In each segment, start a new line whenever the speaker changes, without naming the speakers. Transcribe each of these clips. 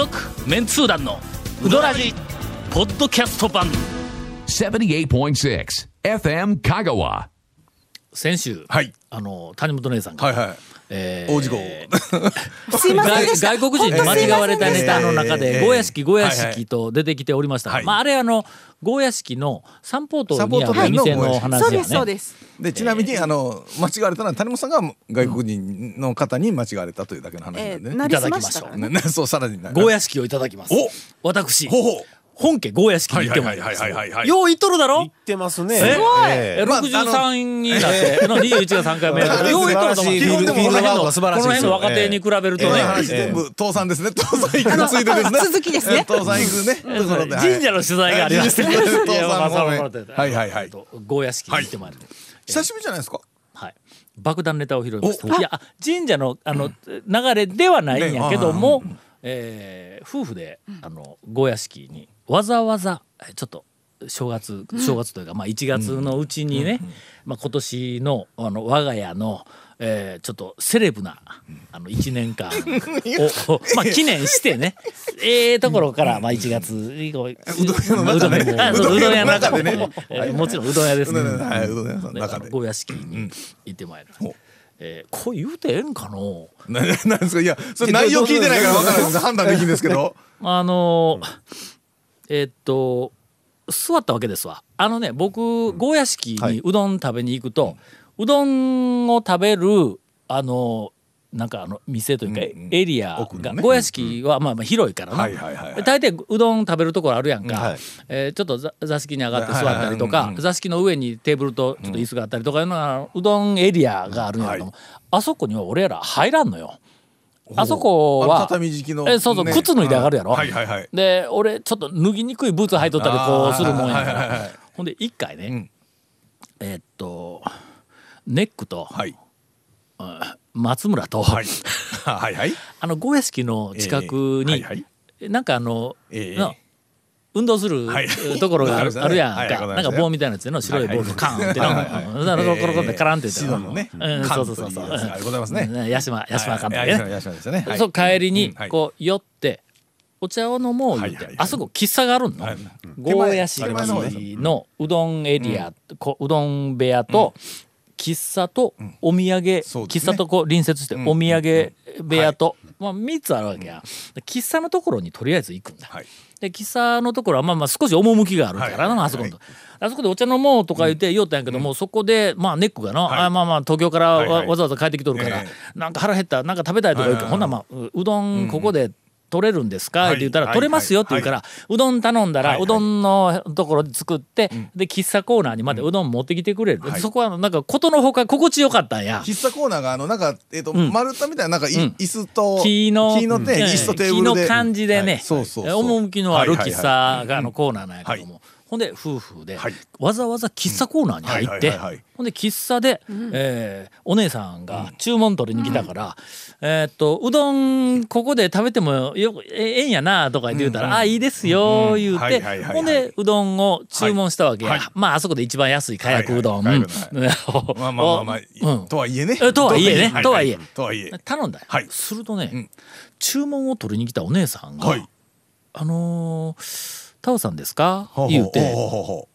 続メンツー団のウドラジポッドキャスト版
78.6 FM Kagawa.
先週、
はい
あの谷本姉さんが、
はいはい。
えー
大事故。
すいませんでした。
外外国人に間違われたネタ。の中で「
ええ
ゴーヤ式ゴーヤ式」と出てきておりました。が、
はい。
まあ、あれあのゴーヤ式の三ポートにあ
三ポート
る。店の
の
話やね。
そうですそうです。
でちなみにあの間違われたのは谷本さんが外国人の方に間違われたというだけの話
え
なんでね。
ーなりすました。からね
そうさらにな
ゴーヤ式をいただきます。
お
私。
ほうほう
本家ゴーヤ式に行ってまいりました。
はいはいはいはいはいはい。
よう言っとるだろ？
言ってますね。
え。
え
え。
まあ
63になって、の21が3回目やけど、
ええ。
よう言っとると思う
素晴らしいフィールド
フィールドワーク
が素晴らしい
この辺の若手に比べるとね、
全部倒産ですね。倒産行くついでですね。
続きですね
倒産行くね。
神社の取材がありまして、
倒産はいはいはい
えっとゴーヤ式に行ってまいりました
久しぶりじゃないですか。
はい、爆弾ネタを拾いましたいやあ神社のあの流れではないんやけども、え。ー夫婦であのゴーヤ式にわざわざえちょっと正月正月というか、まあ、1月のうちにね、まあ、今年のあの我が家の、えーちょっとセレブなあの1年間を をまあ、記念してね ええところから、まあ、1月以降うどん屋の中でね。うどん屋の中でね、えーもちろんうどん屋ですね。
はい、うどん屋の
で
中で。
あのゴーヤ式に行ってまいりました。
ほう。
えー、こう言うてええんかの？
ななんですか？いや、それ内容聞いてないから分からないです。判断できるんですけど。
あのーえーっと座ったわけですわ。あのね僕ゴーヤ式にうどん食べに行くと、うどんを食べるあのなんかあの店というかエリアが、
ね。
ゴーヤ式はまあまあ広いからな、
はいはいはいはい。
大抵うどん食べるところあるやんか、
はい。
えーちょっと座座敷に上がって座ったりとか座敷の上にテーブルとちょっと椅子があったりとかいうのがうどんエリアがあるんやけども、あそこには俺ら入らんのよ。あそこは
畳敷きの。
えそうそう
ね。
靴脱いで上がるやろ、
はい。はい。はい。
で俺ちょっと脱ぎにくいブーツ履いとったりこうするもんやか
あーはい。はい。はい。
らほんで一回ね、
ん。
えーっとネックと
はい。
松村と、
はい。はいはい。
あのゴーヤ式の近くに、
ええはい
なんかあの、
ええ
な運動する
はい。
ところがある, やん
はい
か、なんか棒みたいなやつでの白いボールのカーンって
はい。
な
はいは
コロコロってカランって言って
白のね
うんそうそうそうそう
ございますね
うん八島八島監督ね、そう帰りにこう寄ってお茶を飲もう言うて、あそこ喫茶があるの、
はい
ゴーヤ式
手前の
うどんエリア、こううどん部屋と、喫茶とお土産、喫茶とこう隣接して
ん
お土産部屋と、まあ、3つあるわけや、喫茶のところにとりあえず行くんだ、
はい。
で喫茶のところはまあまあ少し趣があるからな、あそこのと。あそこでお茶飲もうとか言って言おったんやけども、そこでまあネックがな、
はい。
あまあまあ東京からわ,、ざわざ帰ってきとるから、
え
なんか腹減ったなんか食べたいとか言うから、
はいはいはい。
ほんならまあううどん。ここで取れるんですか、
はい。
って言ったら、
はい。
取れますよって言うから、うどん頼んだら、
う
どんのところで作って、で喫茶コーナーにまでうどん持ってきてくれる、
はい。
そこはなんかことのほか心地よかったんや。
喫茶コーナーがあのなんかえっと
ん。
丸太みたいななんか椅子と
木の
木の椅子とテーブルで。
木の感じでね、趣のある喫茶があのコーナーなんやけども、ほんで夫婦で、
はい。
わざわざ喫茶コーナーに入って、ほんで喫茶で、えーお姉さんが注文取りに来たから、えーっとうどんここで食べてもよえええんやなとか言ってたら「あいいですよ」言う
は
てほんでうどんを注文したわけや、
はい。
まああそこで一番安いかやくうどん。
とはいえね。
えとはいえね。とはいえ
とはいえ。
頼んだよ、
はい。
するとね、
ん。
注文を取りに来たお姉さんが「
はい。
あのータオさんですか?」
ほうほう。
言うて。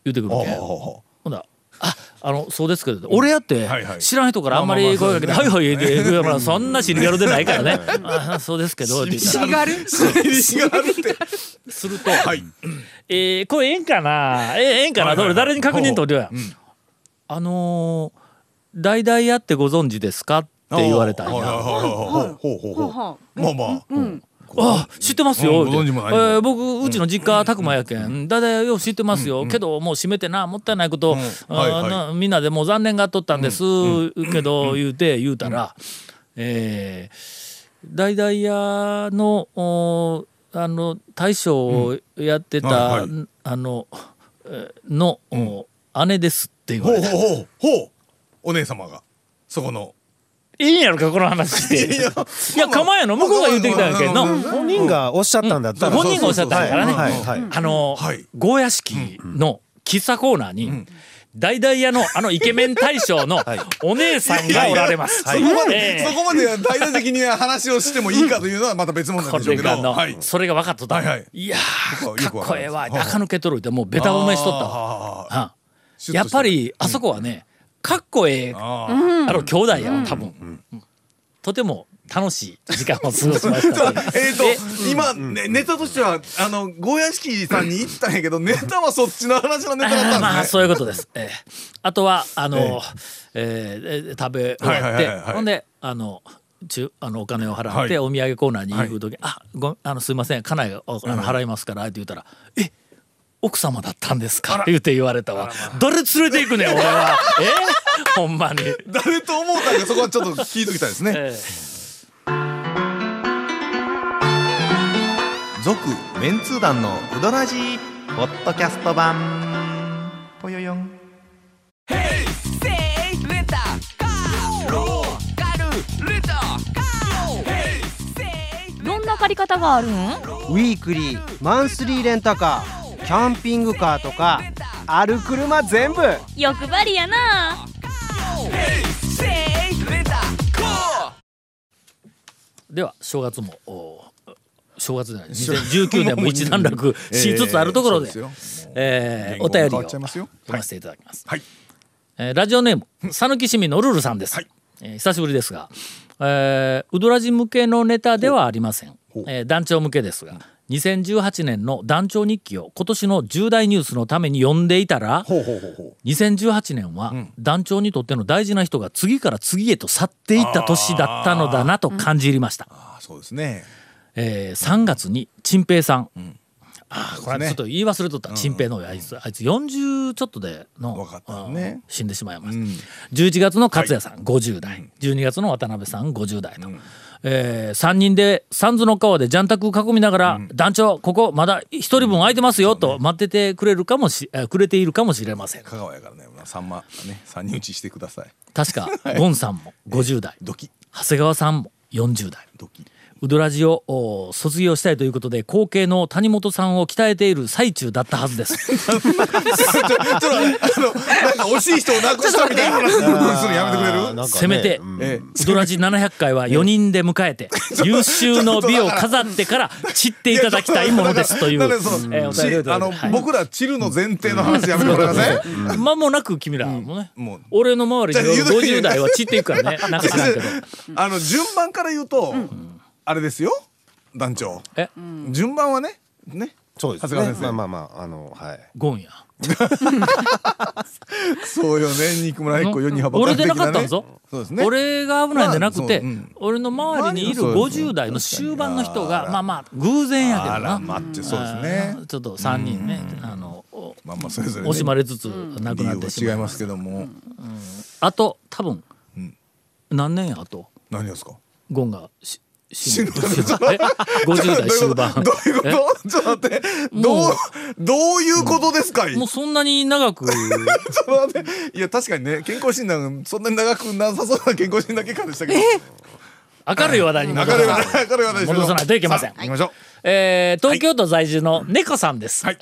言うてくるわけ
ほ
んだらああのそうですけど俺やって知らん人からあんまり声かけて「
まあまあまあ
はいはい」でそんな尻軽でないからね「あそうですけど」って言ったら。
尻軽
う尻があるって。
すると
はい「
えーこれええんかな？えええんかな?」
は
誰に確認取りようや
ん。
あのー代々やってご存知ですか?」って言われたんや。
まあまあ。
うん
あ知ってますよ、
うん
えー僕うちの実家拓磨やけん。だいたいよう知ってますよ、けどもう閉めてなもったいないこと、
うん
あみんなでもう残念がっとったんです、けど言うて言うたら、えー大々屋のおあの大将をやってた、あのえーの、お姉ですって言わ
ほう
れた。
ほうほう。ほう。お姉様が。そこの
いいんやろかこの話して。い
いや
や構えやの？向こうが言ってきたんやけどの。
本人がおっしゃったんだったら、
本人がおっしゃったからね。あの、
はい
ゴーヤ式の喫茶コーナーに、大々屋のあのイケメン大将のお姉さんがおられます。
そこまで、
ええ
そこまで大々的に話をしてもいいかというのはまた別物なん
こ
でしょうけど。
それが分かっとった、
はいはい
いやかっこええわ
ます
垢抜けとるってもうベタ褒めしとったやっぱりあそこはねかっこええ。
あ
あの兄弟やわ多分、うん。とても楽しい時間を過ごしました。
えー、と今、ね、ネタとしてはあのゴーヤ式さんに言ったんやけどネタはそっちの話のネタだったんですね。
まあそういうことです。ええ。あとはあの、えーえー食べ終わって、
はいはいはいはい。
ほんであの中あのお金を払って、
はい。
お土産コーナーに行く時に「あごあのすいません家内がおあの払いますから」って言ったら「え奥様だったんですか?」って言って言われたわ「誰連れて行くねん俺は」え？ほんまに。
誰と思うたんかそこはちょっと聞いときたいですね。
え
続メンツー団のウドラジーポッドキャスト版。ぽよよん。
どんな借り方があるん？
ウィークリーマンスリーレンタカーキャンピングカーとかある車全部。
欲張りやな。
では正月もお正月じゃない2019年も一段落しつつあるところで、
え
えーお便りを読ませていただきます。
はい。
えーラジオネーム讃岐市民のルルさんです、
はい。
えー久しぶりですが、えーウドラジ向けのネタではありません、えー団長向けですが2018年の団長日記を今年の重大ニュースのために読んでいたら
ほうほうほうほう。
2018年は団長にとっての大事な人が次から次へと去っていった年だったのだなと感じ入りました、
あそうですね。
えー3月に陳平さん、あーこれ
ね
ちょっと言い忘れとった陳平のあいつあいつ40ちょっとでの
若かったね。
死んでしまいました、
うん。
11月の勝也さん、50代12月の渡辺さん50代と、え3人で三途の川でジャンタク囲みながら、団長ここまだ一人分空いてますよと待っててくれるかもし、えーくれているかもしれません。
香川やからね、さんまね、三人打ちしてください。
確か ゴンさんも50代。
ドキ。
長谷川さんも40代。
ドキ。
ウドラジをお卒業したいということで後継の谷本さんを鍛えている最中だったはずです。
ちょっと待ってあのなんか惜しい人をなくしたみたいな話。するのやめてくれる？
せめて、
え
ウドラジ700回は4人で迎えて 優秀の美を飾ってから散っていただきたいものですという、えー
あの
はい。
僕らチルの前提の話やめてもらえません？
間もなく君らもね、
もう。
俺の周りに
じゃあ言うと
50代は散っていくからね。なんか知らんけど。
あの順番から言うと、あれですよ団長。
え？
順番はねね。
そうです
長谷川先生。
まあまあまああのはい。
ゴンや。
そうよね。肉村一個四人幅
俺でなかったんぞ、
そうですね。
俺が危ないんじゃなくて、俺の周りにいる50代の終盤の人がまあまあ偶然やけど
あら
な
待ってそうですね。
ちょっと3人ね、あのお
まあまあそれぞれね。
惜しまれつつ亡くなっ
理由
てしまいます
は違いますけども。
あと多分、
ん。
何年やあと？
何ですか？
ゴンがし死
死ぬ
ぬえ50 代終盤。
どういうこと？ちょっと待って。どうどういうことですか？い
もうそんなに長く。
ちょっと待って。いや確かにね健康診断そんなに長くなさそうな健康診断結果でしたけど。
明るい話題に戻
明るい
さない。
話題明るい話題ですけど
戻さないといけません。
行きましょう
えー 東京都在住の猫さんです、
はい。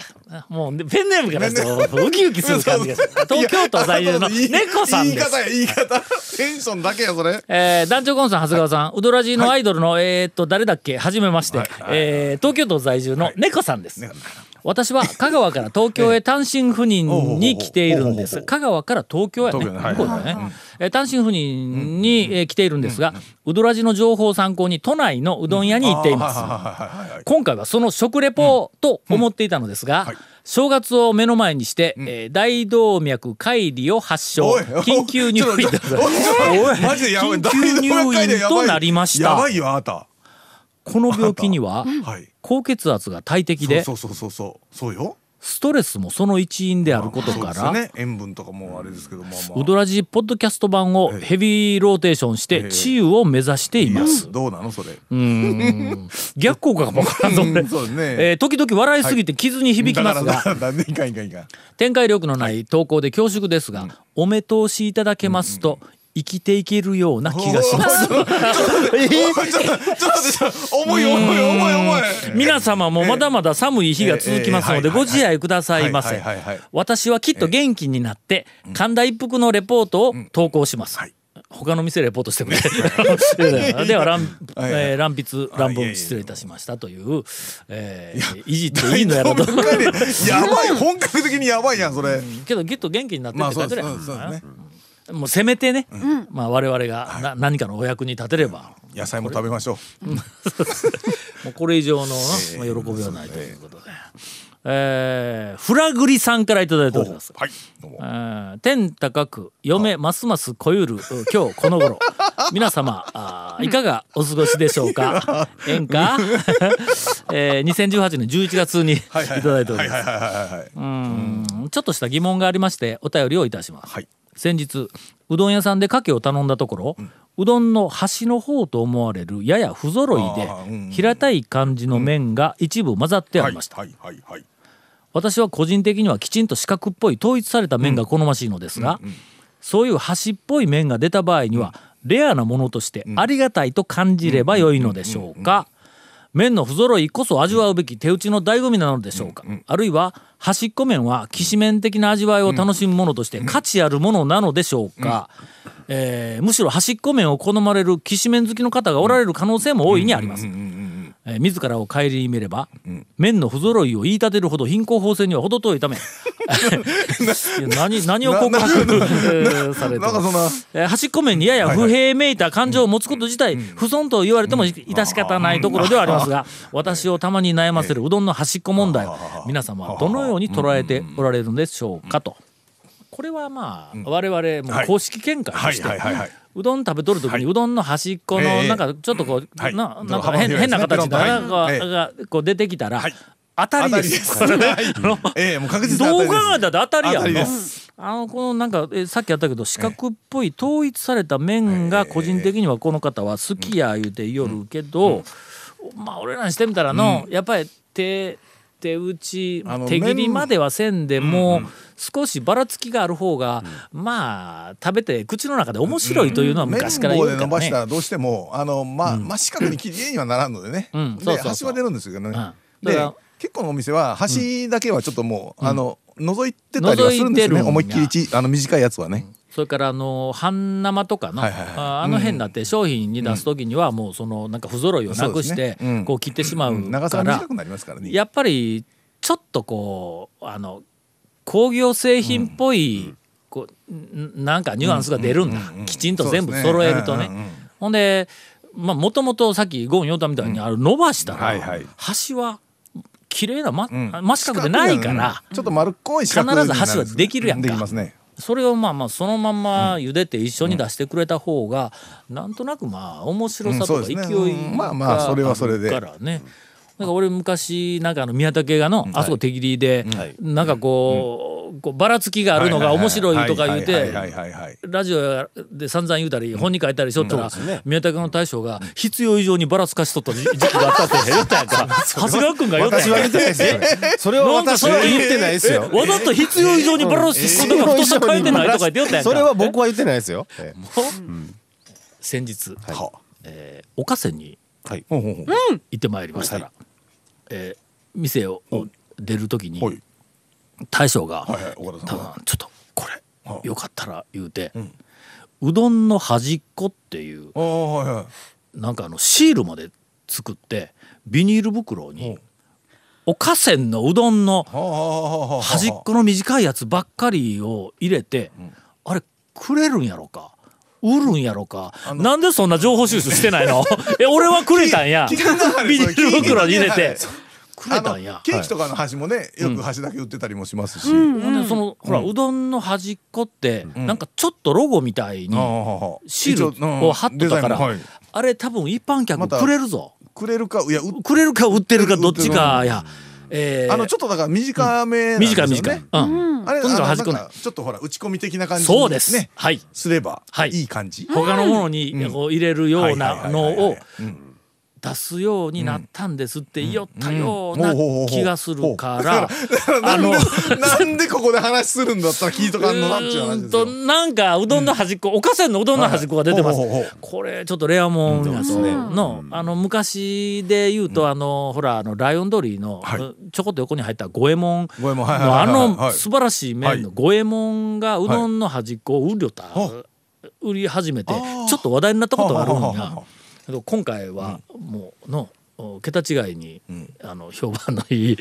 もうペンネームからウキウキする感じが。する東京都在住の猫さんです。
言い方テンションだけやそれ。
えー、団長コンさん長谷川さん、ウドラジのアイドルの、えーっと誰だっけ？はじめまして、えー東京都在住の猫さんです、私は香川から東京へ 単身赴任に来ているんです。香川から東京やね。向こうね、えー単身赴任に、えー来ているんですが、ウドラジの情報を参考に都内のうどん屋に行っています。今回はその食レポと思っていたのですが、
はい。
正月を目の前にして、えー大動脈解離を発症。緊急入院緊急入院となりました。
やばいよあなた
この病気には
はい。
高血圧が大敵で
そうそうそうそうそうよ。
ストレスもその一因であることから、
ね。塩分とかもあれですけどまあまあ。
ウドラジポッドキャスト版をヘビーローテーションして治癒を目指しています。
どうなのそれ。
うーん。逆効果かもわからんぞ
ね。
えー時々笑いすぎて傷に響きますが、展開力のない投稿で恐縮ですが、お目通しいただけますと、生きていけるような気がします。
重い重い重い重い
皆様もまだまだ寒い日が続きますのでご自愛くださいませ。私はきっと元気になって神田一服のレポートを投稿します。
はい。
他の店レポートしてくれ。では乱乱筆乱文失礼いたしましたというえーいじっていいのやろと。
やばい本格的にやばいやんそれ。
けどきっと元気になって
まあ
って書いてるもうせめてね、まあ我々がな何かのお役に立てれば、
野菜も食べましょう。
もうこれ以上のな、まあ、喜びはないということで、えーフラグリさんからいただいております。
はい。
えー天高く嫁ますますこゆるう今日この頃。皆様あーいかがお過ごしでしょうか？演歌、えー、2018年11月にいただいております。
はいはいはいはいはい。
うん。ちょっとした疑問がありましてお便りをいたします、
はい
先日うどん屋さんでかけを頼んだところ、うどんの端の方と思われるやや不揃いで平たい感じの麺が一部混ざってあ
はい
りました、私は個人的にはきちんと四角っぽい統一された麺が好ましいのですが、そういう端っぽい麺が出た場合には、レアなものとしてありがたいと感じればよいのでしょうか麺の不揃いこそ味わうべき手打ちの醍醐味なのでしょうか、あるいは端っこ麺はきしめん的な味わいを楽しむものとして価値あるものなのでしょうか、えーむしろ端っこ麺を好まれるきしめん好きの方がおられる可能性も大いにあります。えー自らを顧みれば、麺の不揃いを言い立てるほど貧困法制には程遠いため 何何を告白えーされて
なんかそ
端っこ麺にやや不平めいた感情を持つこと自体不損と言われても致し方ないところではありますが私をたまに悩ませるうどんの端っこ問題を皆様はどのように捉えておられるんでしょうかと。これはまあ我々も公式見解と
はい。
して
う
どん食べとる時にうどんの端っこの
ええ。
なんかちょっとこう
はい。
ななんか変変な形がこう出てきたら
はい
当たりで
当たりです。ええもう確実にた
って当たりやん。あのこのなんかえさっきやったけど四角っぽい統一された麺が個人的にはこの方は好きや言うて言よるけど、まあ俺らにしてみたらの、やっぱり手手打ち手切りまではせんでも、少しばらつきがある方が、まあ食べて口の中で面白いというのは昔から言うからね。
伸ばした。らどうしてもあのまあ真四角に綺麗にはならんのでね。
うん。そうそうそう。
で端は出るんですけどね。
うん。だ
で
から
結構のお店は端だけはちょっともうあの覗いてたりはするんですね。思いっきりちあの短いやつはね。
それからあの半生とかの、ああの辺だって商品に出す時にはもうそのなんか不揃いをなくしてこう切ってしまうから。
が短くなりますからね。
やっぱりちょっとこうあの工業製品っぽい、こうんなんかニュアンスが出るんだ、きちんと全部揃えるとね。ほんでまあもともとさっきゴン言うたみたいに、あれ伸ばしたら、
はいはい。
端は綺麗なま、
うん。
真四角でないから。
うんちょっと丸っこい
必ず箸はできるやんか。
できますね
それをまあまあそのまんま茹でて一緒に出してくれた方がなんとなくまあ面白さとか
うん。
勢い
そうですね。うんまあまあそれはそれで。
からね。なんか俺昔なんかあの宮武がのあそこ手切りでなんかこうこうばらつきがあるのが面白いとか言うてラジオで散々言うたり本に書いたりしとったら宮武の大将が必要以上にばらつかしとった時時期があったって。言ったやんか。長谷川君が言ったやん
私は言ってないですよ。それは私は言ってないですよ。
わざと必要以上にバランスとか太さ変えてないとか言ってよったやん。か
それは僕は言ってないですよ。え
先日、岡瀬に行ってまいりましたら、えー店を出る時に
はい
大将が
はいはい岡田
多
さん
分ちょっとこれ
は
よかったら言うて、うどんの端っこっていう
はいはい。
なんかあのシールまで作ってビニール袋におかせんのうどんの端っこの短いやつばっかりを入れて、あれくれるんやろか？売るんやろか？なんでそんな情報収集してないの？え俺はくれたんや。ビニール袋に入れて。
はい
くれたんや。
あのケーキとかの端もねよく端だけ売ってたりもしますし、
そのほらうどんの端っこってなんかちょっとロゴみたいにシールを貼っとったからあれ多分一般客くれるぞ。
くれるかいやう
くれるか売ってるかどっちかや。えー。
あのちょっとだから短めなんですよね、
短い短い。うん。
あれ
とにかく
あの
端っこね。
なんかちょっとほら打ち込み的な感じ
そうです。
ね
はい。
すれば。
はい。
いい感じ、
他のものにこう入れるようなのを出すようになったんですって言おったような気がするから、あの
なんでここで話するんだったら聞いとかんのなっていう話ですよ。
となんかうどんの端っこ、おかせんのうどんの端っこが出てます、これちょっとレアもんやと、の。あの昔で言うと、あのほらあのライオン通りの、
はい
ちょこっと横に入った五右衛門。のあの素晴らしい麺の五右衛門がうどんの端っこを売りょった、売り始めてちょっと話題になったことがあるんや今回はもうのお桁違いに、あの評判のいい、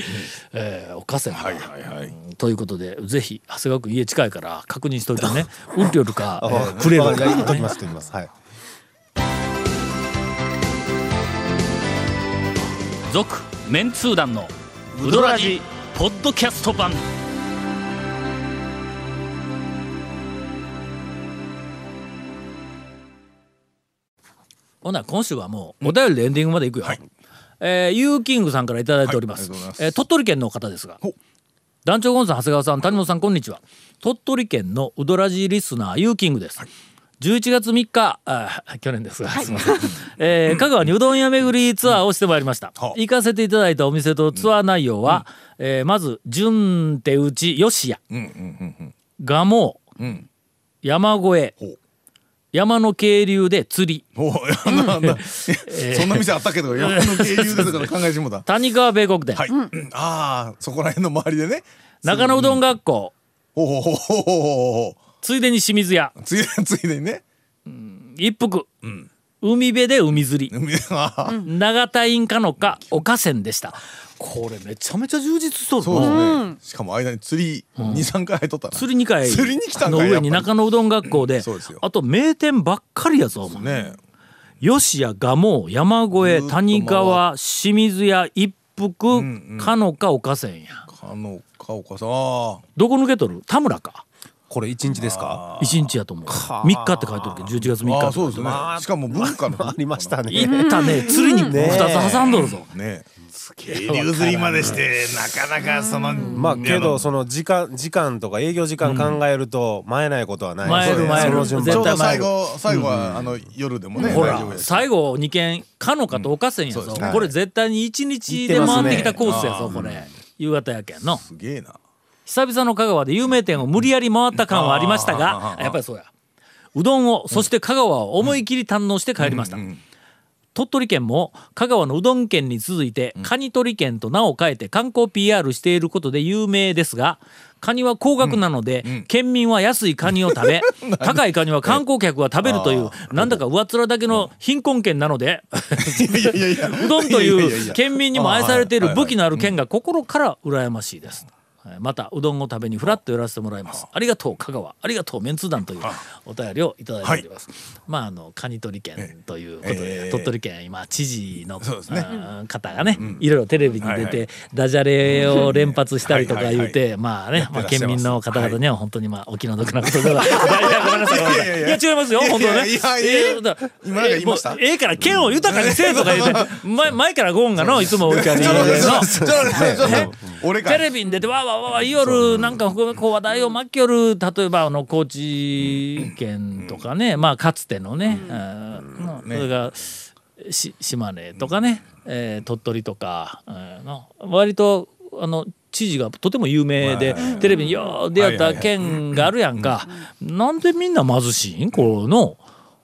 えーおかせんが
はいはいはい。
ということでぜひ長谷川君家近いから確認しといてね。売りよるか、えーくれるか、
言っときます言っときます。はい。
続メンツー団のウドラジポッドキャスト版ほな今週はもうお便りでエンディングまでいくよ、えーユーキングさんから頂いております,、
はいありがとうございます。
えー鳥取県の方ですが
ほ
団長ゴンさん長谷川さん谷本さんこんにちは。鳥取県のウドラジリスナーユーキングです、11月3日あ去年ですが、すみません、えー 香川にうどん屋巡りツアーをしてまいりました、
は
行かせていただいたお店とツアー内容は、えーまず純手打ち吉屋
うんうんうんうん。
蒲生。
うん。
山越え山の渓流で釣り
そんな店あったけど山の渓流ですから考えてもだ。
谷川米国店、
はい。うんああそこら辺の周りでね。
中野うどん学校
ほうほうほうほうほうほ
ついでに清水屋
う。ついでついでにね。
一服、海辺で海釣り。長田インカノカ岡線でした。これめちゃめちゃ充実しとる
そう
の
ですね。しかも間に釣り二三回入っとったな。
釣り2回。
釣りに来たんか
の上に中野うどん学校で、
そうですよ。
あと名店ばっかりやぞお前。
ね。
吉谷蒲生山越谷川清水屋一福
んうん。
かのか岡線や。
かのかおかさん。あ
どこ抜けとる？田村か
これ一日ですか？
一日やと思う。3日って書いてるけど11月3日
そうですね。しかも文化の日。
ありましたね。
行ったね。釣りに2つ挟んどるぞ。
ね。渓流釣りまでしてなかなかその
まあけどその時間時間とか営業時間考えると前ないことはない。
前
ですね
前
その順番
ちょうど
絶対前
最後最後はあの夜でもね
ほら。最後2軒かのかと岡線やぞ。
そうですね。
これ絶対に1日で回ってきたコースやぞこれ。夕方やけんの。
すげえな。
久々の香川で有名店を無理やり回った感はありましたがやっぱりそうや。うどんをそして香川を思い切り堪能して帰りました、鳥取県も香川のうどん県に続いてカニ取り県と名を変えて観光 PR していることで有名ですがカニは高額なので、県民は安いカニを食べ 高いカニは観光客が食べるというなんだか上っ面だけの貧困県なので。うどんという
や
県民にも愛されている武器のある
はい
県が心から羨ましいです。はいまたうどんを食べにフラッと寄らせてもらいます。あ。りがとう香川、ありがとうメンツ団というお便りをいただいております。まああのカニ取り県ということで、
ええ。
鳥取県今知事の、
ね。
方がね、いろいろテレビに出て、ダジャレを連発したりとか言う
はいはい
て、まあね、まあ県民の方々には本当にまあお気の毒なことでは、いや違いますよ本当ね。
いやいやいや
えーだ
今
えええから県を豊かにせえとか言って 前前からゴーンがのいつもおるからに
ちょっと待って
のテレビに出てわーわーわーわー言いよるなんかこう話題を巻きよる例えばあの高知県とかねまあかつてのねあー
ね。
それがし島根とかね、えー鳥取とか、えーの割とあの知事がとても有名でテレビによう出会った県があるやんか。なんでみんな貧しいん？この。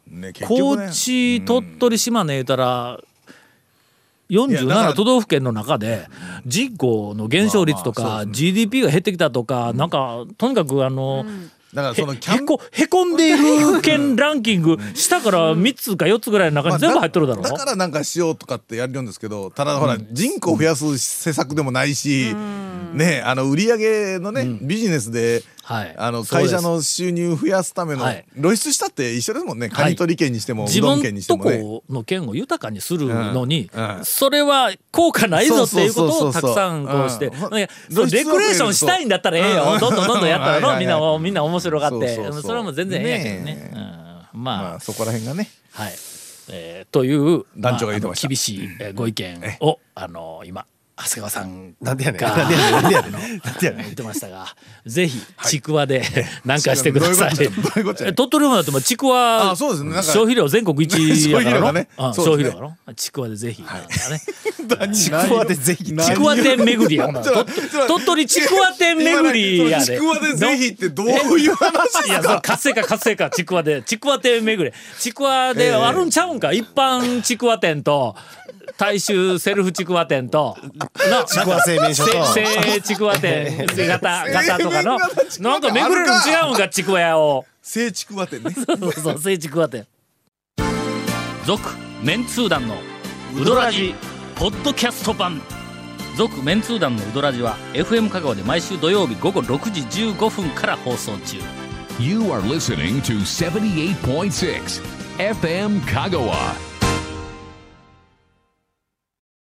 ね結
高知鳥取島根言うたら47都道府県の中で人口の減少率と
まあまあ
か GDP が減ってきたとかなんかとにかくあの
だから
へ
そのキャン
へこへこんでいる県ランキング下から3つか4つぐらいの中に全部入っとるだろ
だからなんかしようとかってやるんですけどただほら人口増やす施策でもないしねあの売り上げのねビジネスで
はい。
あの会社の収入増やすための
はい。
露出したって一緒ですもんね。カニ取り県にしてもう
自分と
県にしてもね。
この県を豊かにするのに、それは効果ないぞっていうことをたくさんこうして、レクレーションしたいんだったらええよ、
う。ん。
どんどんどんどんやったらの、みんなみんな面白がって。
そ
れはもう全然ええやけどね。まあ、
まあそこら辺がね。
はい、えーという
団長が言ってました。
厳しい、えーご意見を、あの今長谷川さん
なんでやねん。
が
なんでやねん。なんでやねん。
言ってましたがぜひちくわで 何かしてください。鳥取もだってもちくわ消費量全国一やからの
消費量
やろ。ちくわでぜひ。
ちくわでぜひ。
ちくわ店巡りや鳥取ちくわ店巡りやで。
ちくわでぜひってどういう話？
いや、それ活性化活性化。ちくわでちくわ店巡り。ちくわであるんちゃうんか、一般ちくわ店と大衆セルフちくわ店と な
ちくわ製麺所と。
せせちくわ店 型型とかのなんか巡れるん違うんかちくわ屋を。
聖ちくわ店ね。
そうそう聖ちくわ店。続メンツー団のウドラジポッドキャスト版。続メンツー団のウドラジは FM 香川で毎週土曜日午後6時15分から放送中。
You are listening to 78.6 FM Kagawa.